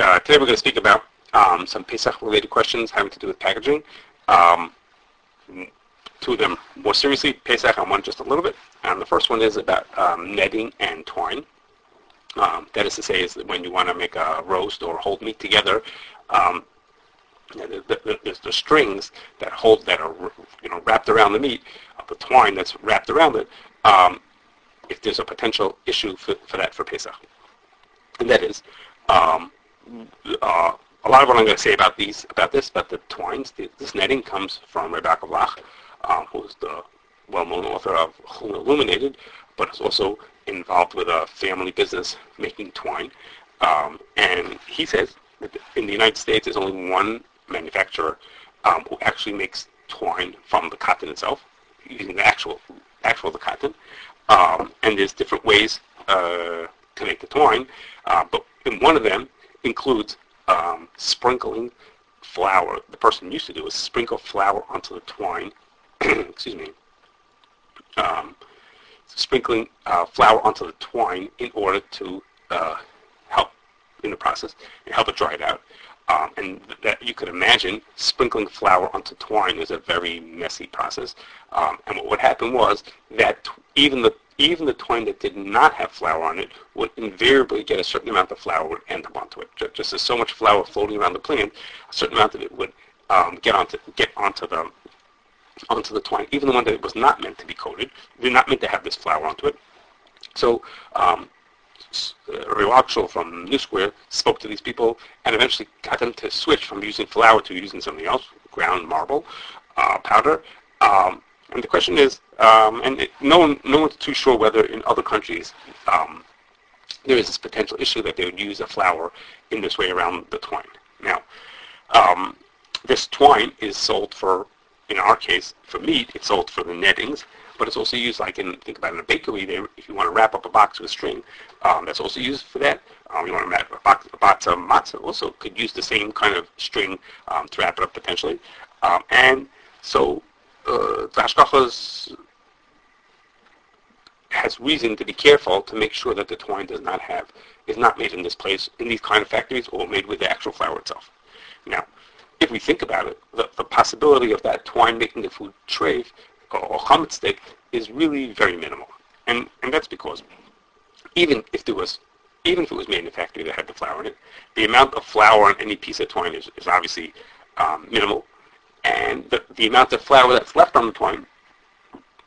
uh, today we're going to speak about um, some Pesach-related questions having to do with packaging. Um, two of them more seriously, Pesach, and one just a little bit. And the first one is about um, netting and twine. Um, that is to say, is when you want to make a roast or hold meat together, um, the, the, the, the, strings that hold that are you know wrapped around the meat, the twine that's wrapped around it, um, if there's a potential issue for, for that for Pesach, and that is um, uh, a lot of what I'm going to say about these about this, about the twines, the, this netting comes from Rebecca Vlach, um, who's the well-known author of Who Illuminated, but is also involved with a family business making twine. Um, and he says that in the United States, there's only one manufacturer um, who actually makes twine from the cotton itself, using the actual actual the cotton. Um, and there's different ways uh, to make the twine, uh, but in one of them includes um, sprinkling flour. The person used to do is sprinkle flour onto the twine. excuse me. Um, sprinkling uh, flour onto the twine in order to uh, help in the process and help it dry it out. Um, and that you could imagine sprinkling flour onto twine is a very messy process. Um, and what would happen was that even the even the twine that did not have flour on it would invariably get a certain amount of flour would end up onto it. Just, as so much flour floating around the plant, a certain amount of it would um, get onto get onto the onto the twine, even the one that was not meant to be coated, they're not meant to have this flour onto it. So um, Riwakshul from New Square spoke to these people and eventually got them to switch from using flour to using something else, ground marble uh, powder. Um, and the question is, um, and it, no one, no one's too sure whether in other countries um, there is this potential issue that they would use a flour in this way around the twine. Now, um, this twine is sold for, in our case, for meat, it's sold for the nettings, but it's also used like in, think about in a bakery, they, if you want to wrap up a box with string, um, that's also used for that. Um, you want to wrap a box, a box of matzah also could use the same kind of string um, to wrap it up potentially. And so uh, the has reason to be careful to make sure that the twine does not have, is not made in this place, in these kind of factories, or made with the actual flour itself. Now, if we think about it, the, the possibility of that twine making the food treif or chametzdik is really very minimal. And, and that's because even if there was, even if it was made in a factory that had the flour in it, the amount of flour on any piece of twine is, is obviously um, minimal. And the, the amount of flour that's left on the twine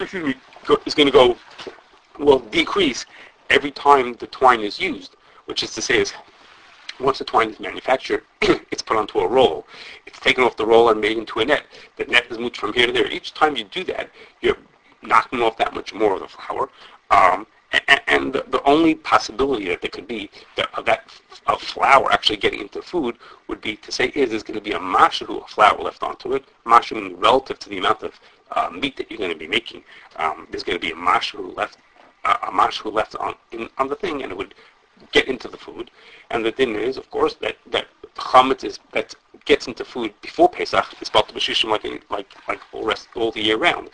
is going to go, will decrease every time the twine is used, which is to say is once the twine is manufactured, it's put onto a roll. It's taken off the roll and made into a net. The net is moved from here to there. Each time you do that, you're knocking off that much more of the flour. Um, and, the, only possibility that there could be that, of that of flour actually getting into food would be to say is there's going to be a mashu of flour left onto it. Mashu relative to the amount of uh, meat that you're going to be making. Um, there's going to be a mashu left uh, a mashu left on in, on the thing, and it would get into the food. And the thing is, of course, that that chametz is that gets into food before Pesach is about the like like like all rest all the year round.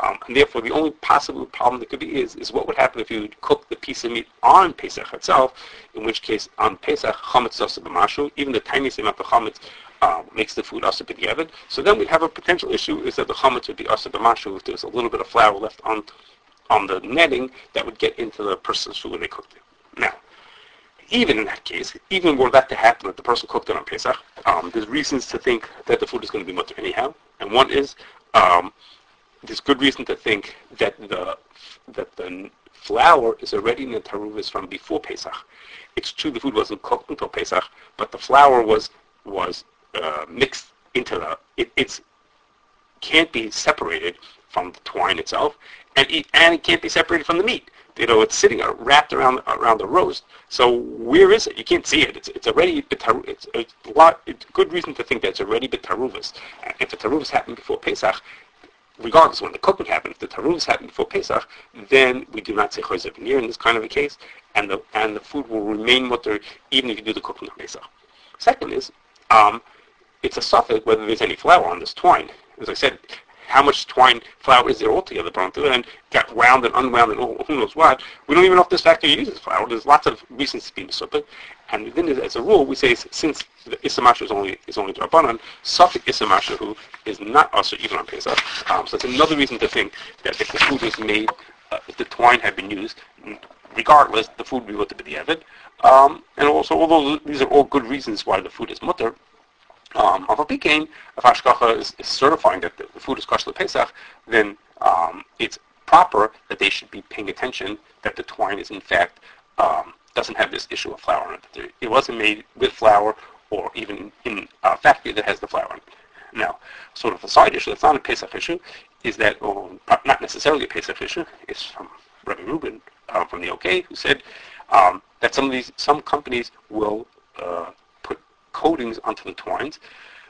Um, and therefore, the only possible problem that could be is is what would happen if you cook the piece of meat on Pesach itself, in which case on Pesach chametz also b'mashu, even the tiniest amount of chametz uh, makes the food asa b'diavad. So then we'd have a potential issue is that the chametz would be asa b'mashu if there's a little bit of flour left on on the netting that would get into the person's food when they cooked it. Now, even in that case, even were that to happen, that the person cooked it on Pesach, um, there's reasons to think that the food is going to be mutar anyhow. And one is um, there's good reason to think that the that the flour is already in the taruvis from before Pesach. It's true the food wasn't cooked until Pesach, but the flour was was uh, mixed into the. It, it's can't be separated from the twine itself, and it, and it can't be separated from the meat you know, it's sitting wrapped around around the roast. So where is it? You can't see it. It's it's already it's, it's a lot. It's good reason to think that it's already betaruvas. If the taruvas happened before Pesach, regardless when the cooking happened, if the taruvas happened before Pesach, then we do not say chayzer in this kind of a case, and the and the food will remain mutar even if you do the cooking on Pesach. Second is, um, it's a safek whether there's any flour on this twine. As I said, how much twine flour is there altogether brought through, and got wound and unwound and who knows what. We don't even know if this factory uses flour. There's lots of reasons to be mitzvah. And then, as a rule, we say since the Isamasha is only is only Rabbanan, Safik Isamasha who is not also even on Pesach. Um, so it's another reason to think that if the food was made, uh, if the twine had been used, regardless, the food would be be Evid. Um, and also, although these are all good reasons why the food is mutar, um, if a Pikain, if Hashgacha is, is, certifying that the, the food is kosher Pesach, then um, it's proper that they should be paying attention that the twine is in fact um, doesn't have this issue of flour it. It wasn't made with flour or even in a factory that has the flour in it. Now, sort of a side issue that's not a Pesach issue is that, or not necessarily a Pesach issue, is from Rabbi Rubin uh, from the OK who said um, that some of these some companies will uh, put coatings onto the twines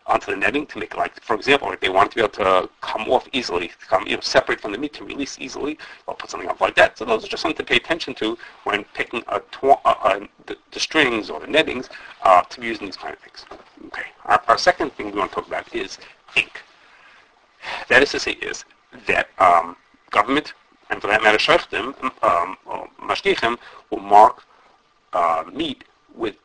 onto the netting to make like, for example, if they want to be able to come off easily, come, you know, separate from the meat to release easily, they'll put something up like that. So those are just something to pay attention to when picking a tw- uh, uh, the, the, strings or the nettings uh, to be used in these kind of things. Okay. Our, our, second thing we want to talk about is ink. That is to say, is that um, government and for that matter, shaykhim, um, or mashgichim, will mark uh, meat with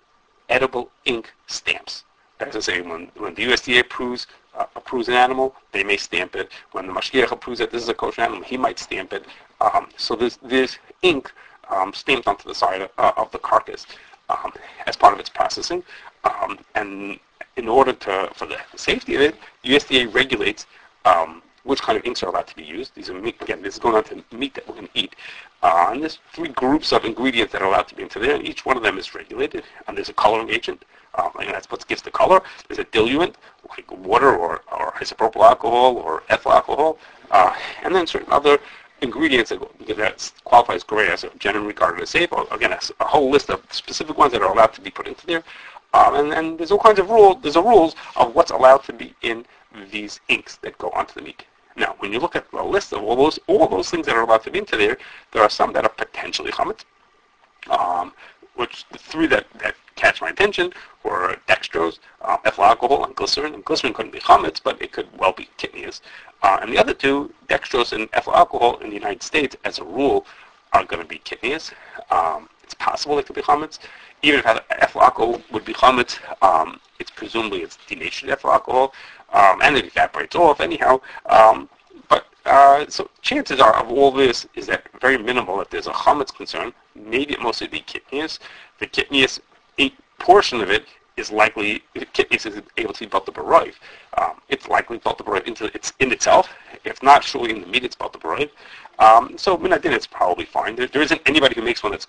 edible ink stamps. As I say, when, when the USDA approves uh, approves an animal, they may stamp it. When the mashgiach approves that this is a kosher animal, he might stamp it. Um, so there's, there's ink um, stamped onto the side of, uh, of the carcass um, as part of its processing. Um, and in order to, for the safety of it, USDA regulates um, which kind of inks are allowed to be used. These are meat, again, this is going on to meat that we're going to eat. Uh, and there's three groups of ingredients that are allowed to be into there, and each one of them is regulated. And there's a coloring agent, um, and that's what gives the color. There's a diluent, like water or, or isopropyl alcohol or ethyl alcohol, uh, and then certain other ingredients that, that qualify as GRAS a generally regarded as safe. Again, a whole list of specific ones that are allowed to be put into there. Um, and, and there's all kinds of rules. There's a rules of what's allowed to be in these inks that go onto the meat. Now, when you look at the list of all those all those things that are allowed to be into there, there are some that are potentially chametz. Um, which the three that, that catch my attention were dextrose, uh, ethyl alcohol, and glycerin. And glycerin couldn't be chametz, but it could well be kitnias. Uh, and the other two, dextrose and ethyl alcohol in the United States, as a rule, are going to be kitnias. Um, it's possible it could be chametz. Even if ethyl alcohol would be chametz, um, it's presumably it's denatured ethyl alcohol um, and it evaporates off anyhow. Um, but uh, so chances are of all this is that very minimal that there's a chametz concern. Maybe it mostly be kitnius. The kitnius portion of it is likely kitnius is able to be built up Um, it's likely built up into it's in itself. If not, surely in the meat it's built up um, so min hadin it's probably fine. There, there isn't anybody who makes one that's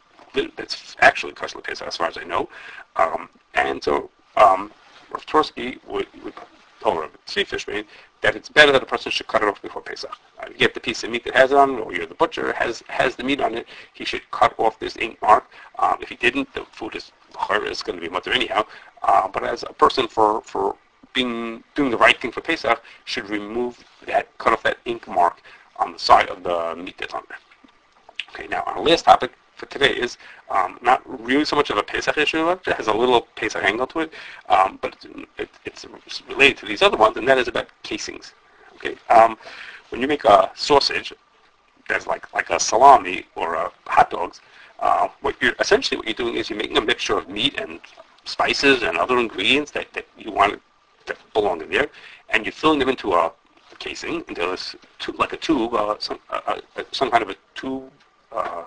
that's actually kosher as far as I know. Um, and so um, Rav Twersky would, would Torah, sea fish meat, that it's better that a person should cut it off before Pesach. Uh, you get the piece of meat that has it on it, or you're the butcher, has has the meat on it, he should cut off this ink mark. Um, if he didn't, the food is is going to be mutar anyhow. Uh, but as a person for, for being doing the right thing for Pesach, should remove that, cut off that ink mark on the side of the meat that's on there. Okay, now the last topic, for today is um, not really so much of a Pesach issue. It has a little Pesach angle to it, um, but it, it's related to these other ones, and that is about casings. Okay, um, when you make a sausage that's like like a salami or a hot dogs, uh, what you're essentially what you're doing is you're making a mixture of meat and spices and other ingredients that, that you want to belong in there, and you're filling them into a casing, into a, like a tube, uh, some, uh, some kind of a tube uh,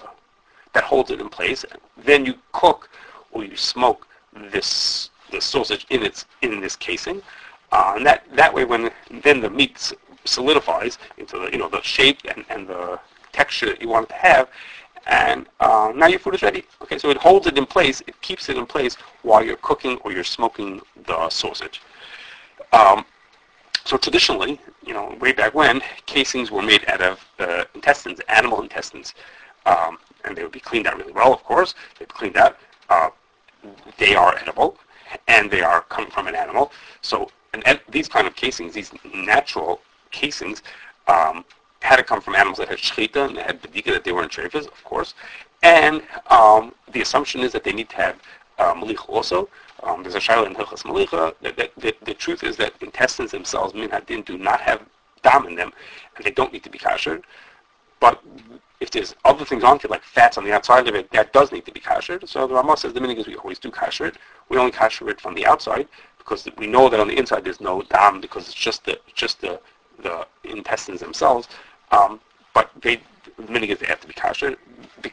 that holds it in place. Then you cook or you smoke this the sausage in its in this casing, uh, and that that way when then the meat solidifies into the you know the shape and, and the texture that you want it to have, and uh, now your food is ready. Okay, so it holds it in place, it keeps it in place while you're cooking or you're smoking the sausage. Um, so traditionally, you know, way back when, casings were made out of uh, intestines, animal intestines. Um, and they would be cleaned out really well, of course. They'd cleaned out. Uh, they are edible, and they are coming from an animal. So and these kind of casings, these natural casings, um, had to come from animals that had shchita and had bedika, that they were in treifas, of course. And um, the assumption is that they need to have uh, malicha also. Um, there's a shaila in Hilchas Malicha. That, that, the truth is that intestines themselves, min hadin, do not have dam in them, and they don't need to be kashered. But if there's other things on it, like fats on the outside of it, that does need to be kashered. So the Ramah says the meaning is we always do kasher it. We only kasher it from the outside because we know that on the inside there's no dam because it's just the just the the intestines themselves. Um, but they the meaning is they have to be kasher.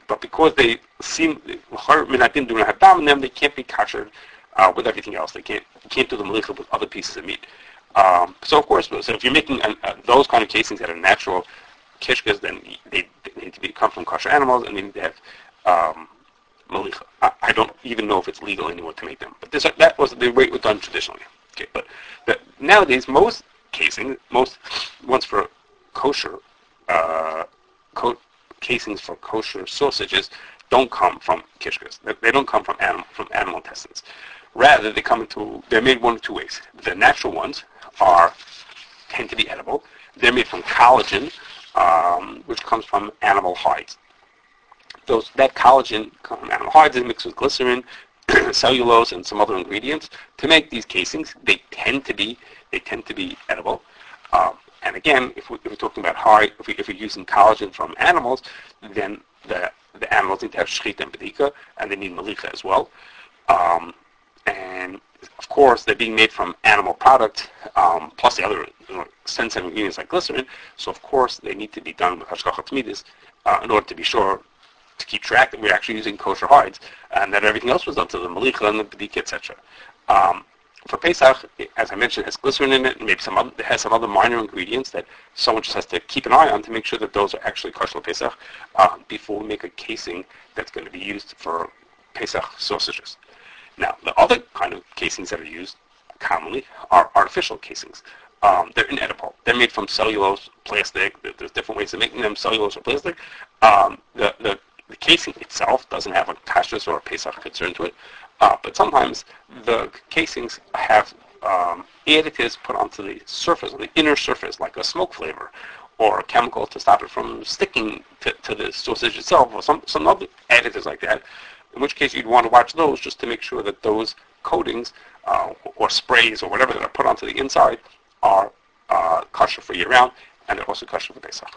But because they seem min hadin do not have dam in them, they can't be kashered uh, with everything else. They can't can't do the malicha with other pieces of meat. Um, so of course, so if you're making uh, those kind of casings that are natural kishkas, then they, they, need to be, come from kosher animals, and they need to have um, malicha. I, I, don't even know if it's legal anymore to make them, but this, that was the way it was done traditionally. Okay, but the, nowadays most casings, most ones for kosher uh, co- casings for kosher sausages don't come from kishkas. They, don't come from animal from animal intestines. Rather, they come into they're made one of two ways. The natural ones are tend to be edible. They're made from collagen, um, which comes from animal hides. Those, that collagen from animal hides is mixed with glycerin, cellulose, and some other ingredients to make these casings. They tend to be they tend to be edible. Um, and again, if, we, are talking about hide, if, we, we're using collagen from animals, then the the animals need to have shchita and bedika, and they need malicha as well. Um, and of course, they're being made from animal product, um, plus the other you know, sensitive ingredients like glycerin. So of course, they need to be done with hashgacha tmidis uh, in order to be sure to keep track that we're actually using kosher hides and that everything else was done to the malicha and the bedika, etc. Um, for Pesach, as I mentioned, it has glycerin in it, and maybe some other, it has some other minor ingredients that someone just has to keep an eye on to make sure that those are actually kosher Pesach uh, before we make a casing that's going to be used for Pesach sausages. Now, the other kind of casings that are used commonly are artificial casings. Um, they're inedible. They're made from cellulose, plastic. There's different ways of making them, cellulose or plastic. Um, the, the, the, casing itself doesn't have a kashrus or a Pesach concern to it, uh, but sometimes the casings have um, additives put onto the surface, on the inner surface, like a smoke flavor or a chemical to stop it from sticking to, to the sausage itself or some, some other additives like that in which case you'd want to watch those just to make sure that those coatings uh, or sprays or whatever that are put onto the inside are uh, kosher for year round and they're also kosher for Pesach.